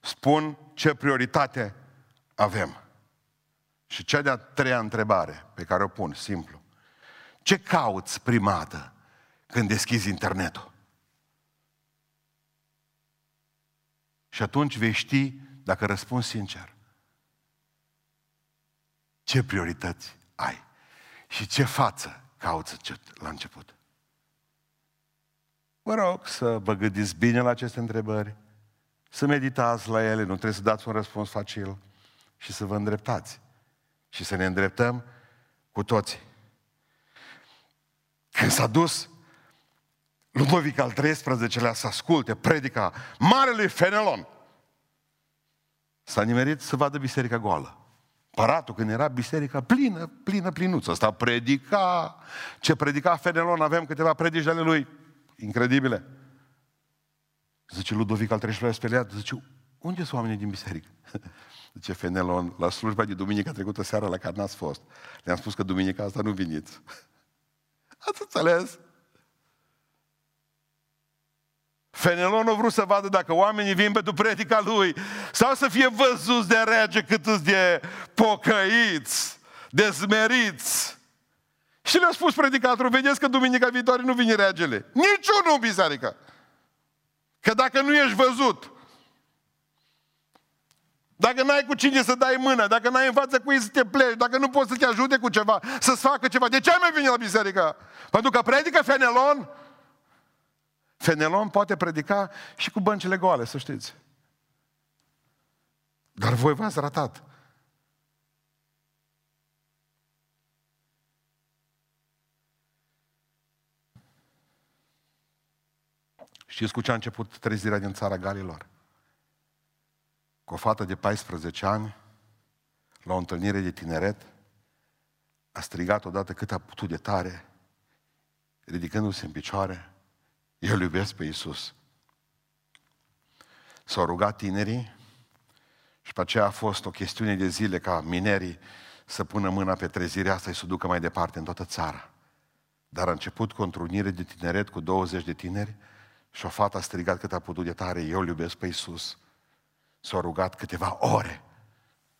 spun ce prioritate avem. Și cea de-a treia întrebare pe care o pun, simplu. Ce cauți primată când deschizi internetul? Și atunci vei ști dacă răspunzi sincer. Ce priorități ai? Și ce față cauți la început? Vă rog să vă gândiți bine la aceste întrebări, să meditați la ele, nu trebuie să dați un răspuns facil și să vă îndreptați și să ne îndreptăm cu toții. Când s-a dus Ludovic al XIII-lea să asculte predica Marelui Fenelon, s-a nimerit să vadă biserica goală. Paratul când era biserica plină, plină, plinuță. Asta predica, ce predica Fenelon, avem câteva predici ale lui, incredibile. Zice Ludovic al XIII-lea speriat, zice, unde sunt oamenii din biserică? Zice Fenelon, la slujba de duminică trecută seara la care n-ați fost. Le-am spus că duminica asta nu veniți. Ați înțeles? Fenelon a vrut să vadă dacă oamenii vin pentru predica lui sau să fie văzuți de rege cât de pocăiți, de zmeriți. Și le-a spus predicatorul, vedeți că duminica viitoare nu vine regele. Niciunul în biserică. Că dacă nu ești văzut, dacă n-ai cu cine să dai mână, dacă n-ai în față cu ei să te pleci, dacă nu poți să te ajute cu ceva, să-ți facă ceva, de ce ai mai venit la biserică? Pentru că predică Fenelon? Fenelon poate predica și cu băncile goale, să știți. Dar voi v-ați ratat. Știți cu ce a început trezirea din țara Galilor? Cu o fată de 14 ani, la o întâlnire de tineret, a strigat odată cât a putut de tare, ridicându-se în picioare, eu îl iubesc pe Iisus. S-au rugat tinerii și pe aceea a fost o chestiune de zile ca minerii să pună mâna pe trezirea asta și să o ducă mai departe în toată țara. Dar a început cu o întrunire de tineret cu 20 de tineri și o fată a strigat cât a putut de tare, eu îl iubesc pe Iisus. S-a rugat câteva ore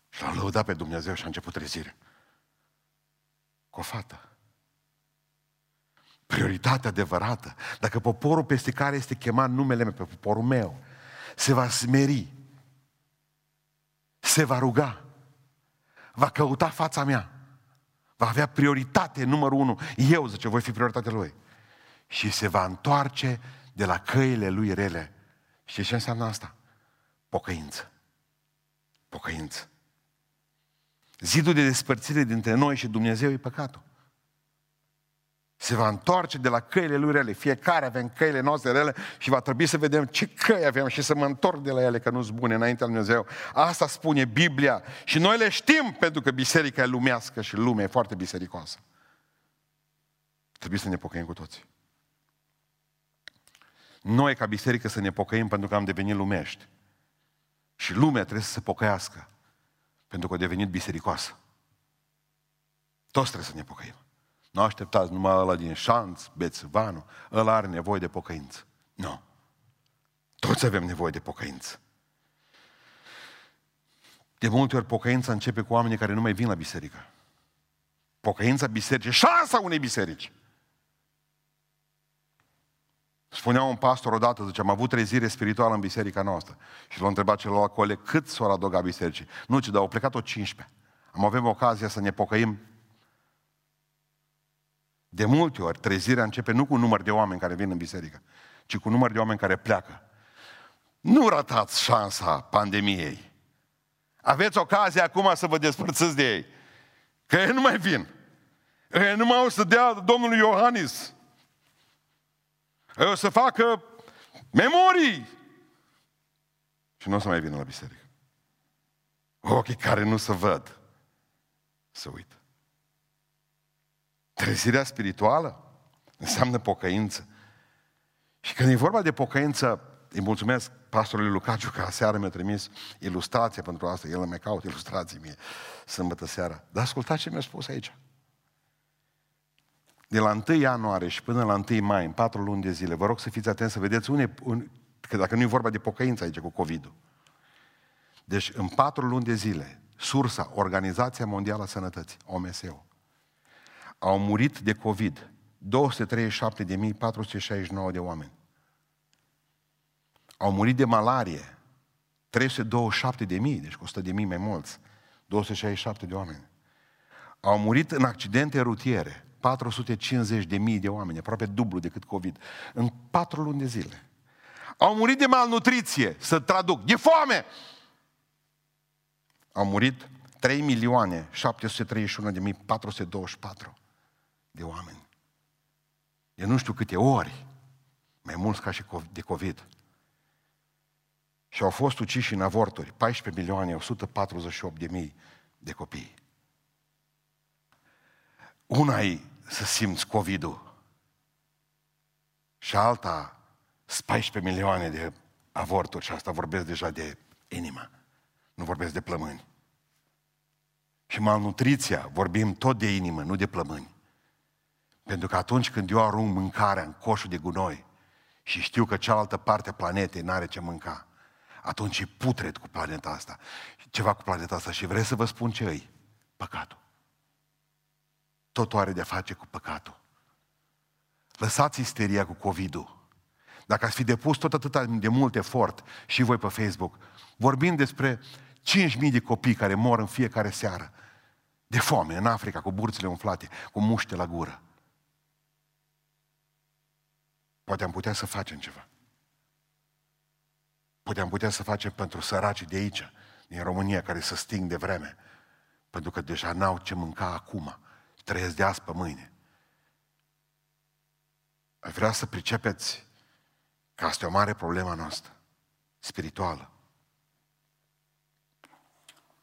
și l-a lăudat pe Dumnezeu și a început trezirea. Cu o fată prioritatea adevărată, dacă poporul peste care este chemat numele meu, pe poporul meu, se va smeri, se va ruga, va căuta fața mea, va avea prioritate numărul unu, eu, zice, voi fi prioritatea lui. Și se va întoarce de la căile lui rele. Și ce înseamnă asta? Pocăință. Pocăință. Zidul de despărțire dintre noi și Dumnezeu e păcatul se va întoarce de la căile lui rele. Fiecare avem căile noastre rele și va trebui să vedem ce căi avem și să mă întorc de la ele, că nu sunt bune înaintea lui Dumnezeu. Asta spune Biblia și noi le știm pentru că biserica e lumească și lumea e foarte bisericoasă. Trebuie să ne pocăim cu toții. Noi ca biserică să ne pocăim pentru că am devenit lumești. Și lumea trebuie să se pocăiască pentru că a devenit bisericoasă. Toți trebuie să ne pocăim. Nu așteptați numai ăla din șanț, bețvanu, ăla are nevoie de pocăință. Nu. Toți avem nevoie de pocăință. De multe ori pocăința începe cu oamenii care nu mai vin la biserică. Pocăința bisericii, șansa unei biserici. Spunea un pastor odată, zice, am avut trezire spirituală în biserica noastră. Și l-a întrebat celălalt cole cât s-au adăugat bisericii. Nu, ci, dar au plecat o 15. Am avem ocazia să ne pocăim de multe ori, trezirea începe nu cu un număr de oameni care vin în biserică, ci cu un număr de oameni care pleacă. Nu ratați șansa pandemiei. Aveți ocazia acum să vă despărțiți de ei. Că ei nu mai vin. Ei nu mai au să dea Domnului Iohannis. Ei o să facă memorii. Și nu o să mai vină la biserică. Ochii care nu se văd, să uită. Trezirea spirituală înseamnă pocăință. Și când e vorba de pocăință, îi mulțumesc pastorului Lucaciu că aseară mi-a trimis ilustrație pentru asta. El mai caut ilustrații mie sâmbătă seara. Dar ascultați ce mi-a spus aici. De la 1 ianuarie și până la 1 mai, în patru luni de zile, vă rog să fiți atenți să vedeți unde, un, că dacă nu e vorba de pocăință aici cu COVID-ul. Deci în patru luni de zile, sursa, Organizația Mondială a Sănătății, OMS-ul, au murit de COVID 237.469 de oameni. Au murit de malarie 327 de mii, deci cu 100 de mii mai mulți, 267 de oameni. Au murit în accidente rutiere 450 de mii de oameni, aproape dublu decât COVID, în patru luni de zile. Au murit de malnutriție, să traduc, de foame! Au murit 3 milioane 731 de mii 424 de oameni. De nu știu câte ori, mai mulți ca și de COVID. Și au fost uciși în avorturi 14 milioane 148 de mii de copii. Una e să simți COVID-ul și alta 14 milioane de avorturi și asta vorbesc deja de inimă, nu vorbesc de plămâni. Și malnutriția, vorbim tot de inimă, nu de plămâni. Pentru că atunci când eu arunc mâncarea în coșul de gunoi și știu că cealaltă parte a planetei n-are ce mânca, atunci e putred cu planeta asta. Ceva cu planeta asta. Și vreți să vă spun ce îi? Păcatul. Totul are de-a face cu păcatul. Lăsați isteria cu COVID-ul. Dacă ați fi depus tot atât de mult efort și voi pe Facebook, vorbim despre 5.000 de copii care mor în fiecare seară de foame în Africa, cu burțile umflate, cu muște la gură. Poate am putea să facem ceva. Poate am putea să facem pentru săracii de aici, din România, care să sting de vreme. Pentru că deja n-au ce mânca acum. Trăiesc de azi pe mâine. Aș vrea să pricepeți că asta e o mare problemă noastră, spirituală.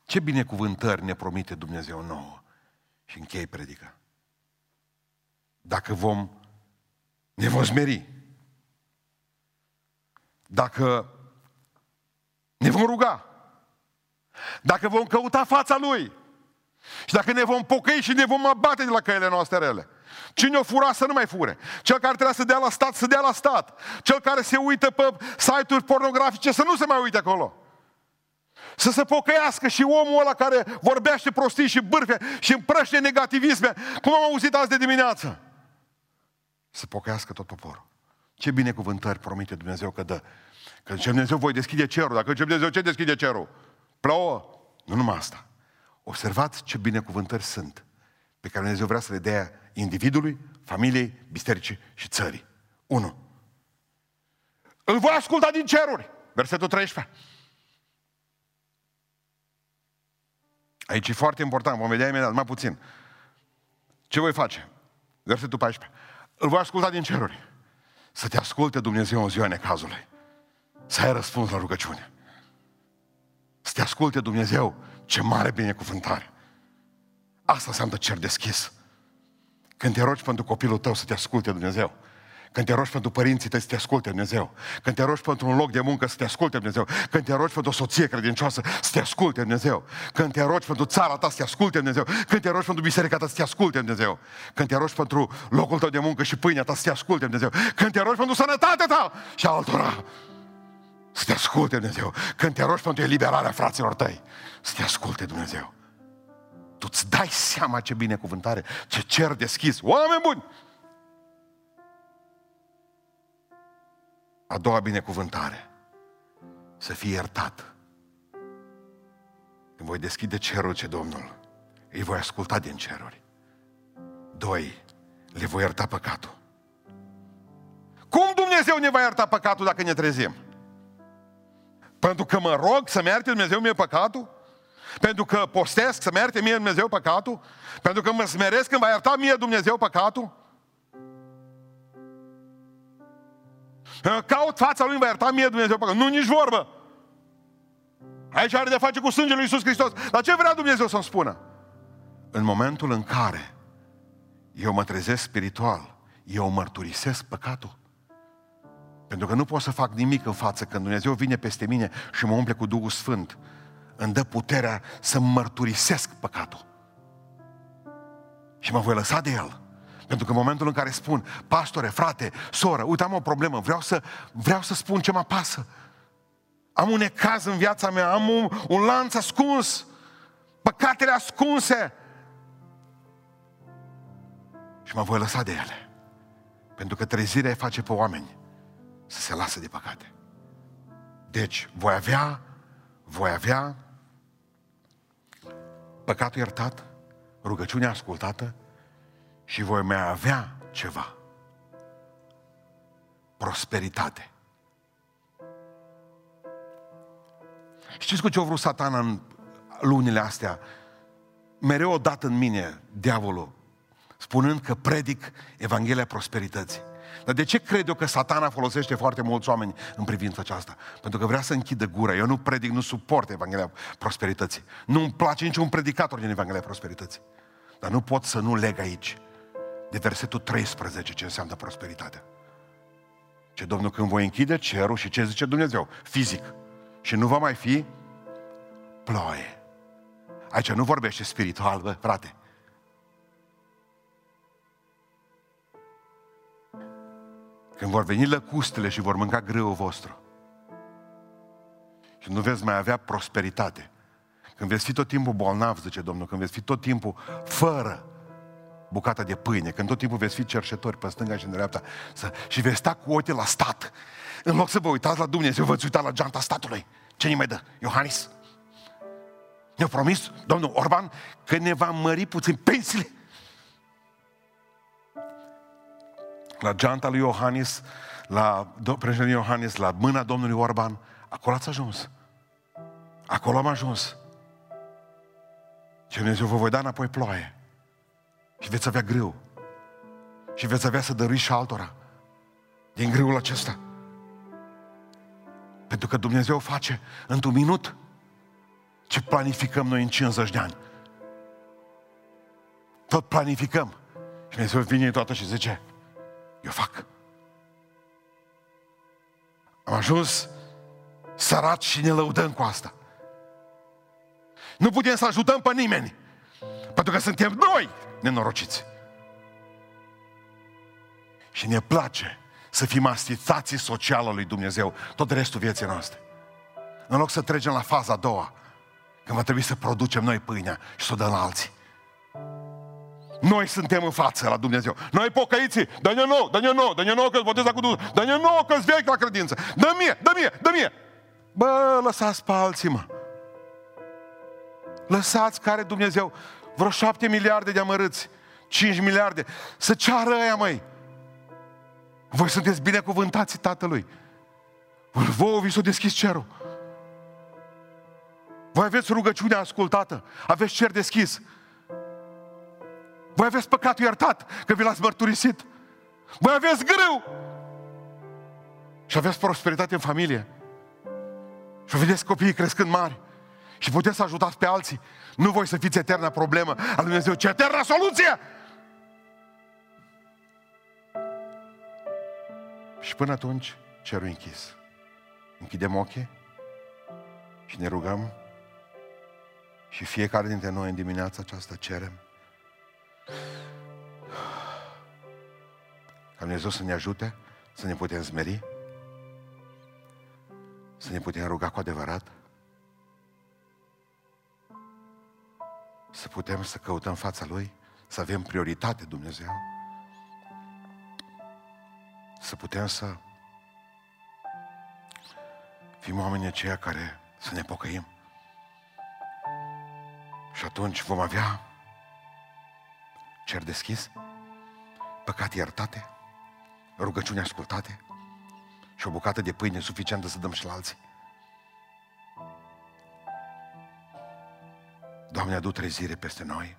Ce binecuvântări ne promite Dumnezeu nouă? Și închei predica. Dacă vom, ne vom smeri. Dacă ne vom ruga. Dacă vom căuta fața Lui. Și dacă ne vom pocăi și ne vom abate de la căile noastre rele. Cine o fura să nu mai fure. Cel care trebuie să dea la stat, să dea la stat. Cel care se uită pe site-uri pornografice, să nu se mai uite acolo. Să se pocăiască și omul ăla care vorbește prostii și bârfe și împrăște negativisme, cum am auzit azi de dimineață. Să pocăiască tot poporul. Ce binecuvântări promite Dumnezeu că dă. Că zice Dumnezeu, voi deschide cerul. Dacă zice Dumnezeu, ce deschide cerul? Plouă? Nu numai asta. Observați ce binecuvântări sunt pe care Dumnezeu vrea să le dea individului, familiei, bisericii și țării. 1. Îl voi asculta din ceruri. Versetul 13. Aici e foarte important, vom vedea imediat, mai puțin. Ce voi face? Versetul 14. Îl voi asculta din ceruri. Să te asculte Dumnezeu în ziua necazului. Să ai răspuns la rugăciune. Să te asculte Dumnezeu. Ce mare binecuvântare. Asta înseamnă cer deschis. Când te rogi pentru copilul tău să te asculte Dumnezeu. Când te rogi pentru părinții tăi să te asculte Dumnezeu. Când te rogi pentru un loc de muncă să te asculte Dumnezeu. Când te rogi pentru o soție credincioasă să te asculte Dumnezeu. Când te rogi pentru țara ta să te asculte Dumnezeu. Când te rogi pentru biserica ta să te asculte Dumnezeu. Când te rogi pentru locul tău de muncă și pâinea ta să te asculte Dumnezeu. Când te rogi pentru sănătatea ta și altora să te asculte Dumnezeu. Când te rogi pentru eliberarea fraților tăi, să te asculte Dumnezeu. Tu îți dai seama ce binecuvântare, ce cer deschis. Oameni buni! A doua binecuvântare, să fii iertat. Când voi deschide cerul ce Domnul, îi voi asculta din ceruri. Doi, le voi ierta păcatul. Cum Dumnezeu ne va ierta păcatul dacă ne trezim? Pentru că mă rog să-mi ierte Dumnezeu mie păcatul? Pentru că postesc să-mi ierte mie Dumnezeu păcatul? Pentru că mă smeresc când va ierta mie Dumnezeu păcatul? Caut fața lui, va ierta mie Dumnezeu păcatul. Nu, nici vorbă. Aici are de face cu sângele lui Iisus Hristos. Dar ce vrea Dumnezeu să-mi spună? În momentul în care eu mă trezesc spiritual, eu mărturisesc păcatul. Pentru că nu pot să fac nimic în față când Dumnezeu vine peste mine și mă umple cu Duhul Sfânt. Îmi dă puterea să mărturisesc păcatul. Și mă voi lăsa de el. Pentru că în momentul în care spun, pastore, frate, soră, uite, am o problemă, vreau să, vreau să spun ce mă pasă. Am un ecaz în viața mea, am un, un lanț ascuns, păcatele ascunse. Și mă voi lăsa de ele. Pentru că trezirea face pe oameni să se lasă de păcate. Deci, voi avea, voi avea păcatul iertat, rugăciunea ascultată și voi mai avea ceva. Prosperitate. Știți cu ce a vrut satana în lunile astea? Mereu o dat în mine diavolul, spunând că predic Evanghelia prosperității. Dar de ce cred eu că satana folosește foarte mulți oameni în privința aceasta? Pentru că vrea să închidă gura. Eu nu predic, nu suport Evanghelia prosperității. Nu-mi place niciun predicator din Evanghelia prosperității. Dar nu pot să nu leg aici de versetul 13 ce înseamnă prosperitatea. Ce Domnul când voi închide cerul și ce zice Dumnezeu? Fizic. Și nu va mai fi ploaie. Aici nu vorbește spiritual, bă, frate. Când vor veni lăcustele și vor mânca grâul vostru. Și nu veți mai avea prosperitate. Când veți fi tot timpul bolnav, zice Domnul, când veți fi tot timpul fără bucata de pâine, când tot timpul veți fi cerșetori pe stânga și în dreapta să, și veți sta cu ochii la stat, în loc să vă uitați la Dumnezeu, vă uita la geanta statului. Ce ne mai dă? Iohannis? Ne-a promis domnul Orban că ne va mări puțin pensiile. La geanta lui Iohannis, la președintele Iohannis, la mâna domnului Orban, acolo ați ajuns. Acolo am ajuns. Și Dumnezeu vă voi da înapoi ploaie. Și veți avea greu. Și veți avea să dărui și altora. Din greul acesta. Pentru că Dumnezeu face într-un minut ce planificăm noi în 50 de ani. Tot planificăm. Și Dumnezeu vine toată și zice, eu fac. Am ajuns săraci și ne lăudăm cu asta. Nu putem să ajutăm pe nimeni. Pentru că suntem noi nenorociți. Și ne place să fim asistații socială lui Dumnezeu tot restul vieții noastre. În loc să trecem la faza a doua, când va trebui să producem noi pâinea și să o dăm la alții. Noi suntem în față la Dumnezeu. Noi pocăiții, dă-ne nou, dă-ne nou, dă-ne nou că-ți boteza cu Dumnezeu, dă-ne nou că-ți vechi la credință, dă mie, dă mie, dă mie. Bă, lăsați pe alții, mă. Lăsați care Dumnezeu, vreo șapte miliarde de amărâți, 5 miliarde, să ceară aia, măi. Voi sunteți binecuvântați Tatălui. Vouă vi s-a deschis cerul. Voi aveți rugăciunea ascultată, aveți cer deschis. Voi aveți păcatul iertat, că vi l-ați mărturisit. Voi aveți greu. Și aveți prosperitate în familie. Și vedeți copiii crescând mari. Și puteți să ajutați pe alții. Nu voi să fiți eterna problemă a Lui Dumnezeu, ci eterna soluție! Și până atunci, cerul închis. Închidem ochii și ne rugăm și fiecare dintre noi în dimineața aceasta cerem ca Dumnezeu să ne ajute să ne putem smeri, să ne putem ruga cu adevărat, să putem să căutăm fața Lui, să avem prioritate Dumnezeu, să putem să fim oamenii aceia care să ne pocăim. Și atunci vom avea cer deschis, păcate iertate, rugăciuni ascultate și o bucată de pâine suficientă să dăm și la alții. Doamne, adu trezire peste noi.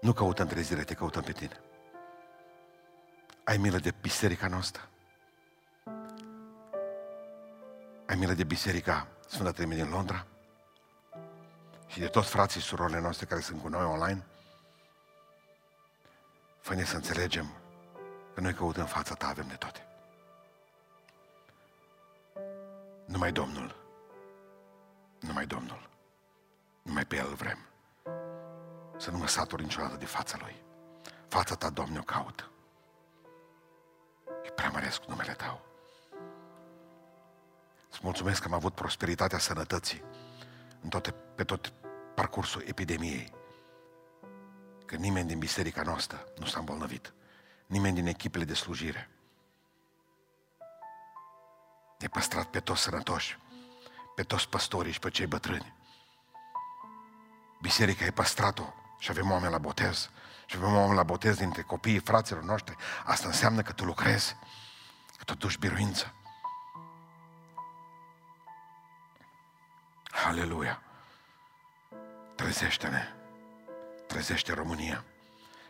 Nu căutăm trezire, te căutăm pe tine. Ai milă de biserica noastră. Ai milă de biserica Sfânta Treime din Londra și de toți frații și surorile noastre care sunt cu noi online. Fă-ne să înțelegem că noi căutăm fața ta, avem de toate. Numai Domnul. Numai Domnul. Numai pe El vrem. Să nu mă satur niciodată de fața Lui. Fața ta, Doamne, o caut. Și preamăresc numele Tău. Îți mulțumesc că am avut prosperitatea sănătății în toate, pe tot parcursul epidemiei. Că nimeni din biserica noastră nu s-a îmbolnăvit. Nimeni din echipele de slujire. Ne păstrat pe toți sănătoși, pe toți păstorii și pe cei bătrâni. Biserica e păstrat-o și avem oameni la botez. Și avem oameni la botez dintre copiii fraților noștri. Asta înseamnă că tu lucrezi, că tu duci biruință. Aleluia! Trezește-ne! Trezește România!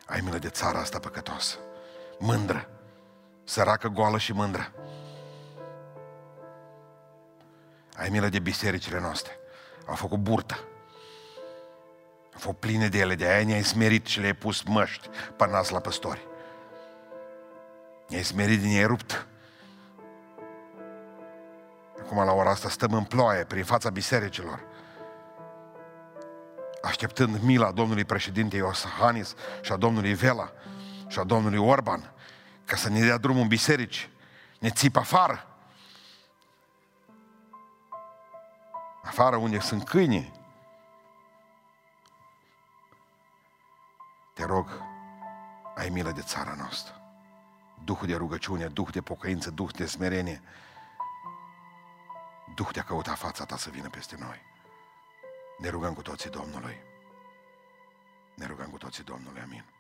Ai milă de țara asta păcătoasă, mândră, săracă, goală și mândră. Ai milă de bisericile noastre. Au făcut burtă. Au fost pline de ele, de aia ne-ai smerit și le-ai pus măști pe nas la păstori. Ne-ai smerit din ei rupt. Acum la ora asta stăm în ploaie prin fața bisericilor. Așteptând mila domnului președinte Iosahanis și a domnului Vela și a domnului Orban ca să ne dea drumul în biserici. Ne țip afară. Afară unde sunt câini. Te rog, ai milă de țara noastră. Duhul de rugăciune, Duh de pocăință, Duh de smerenie, Duh de a căuta fața ta să vină peste noi. Ne rugăm cu toții Domnului. Ne rugăm cu toții Domnului. Amin.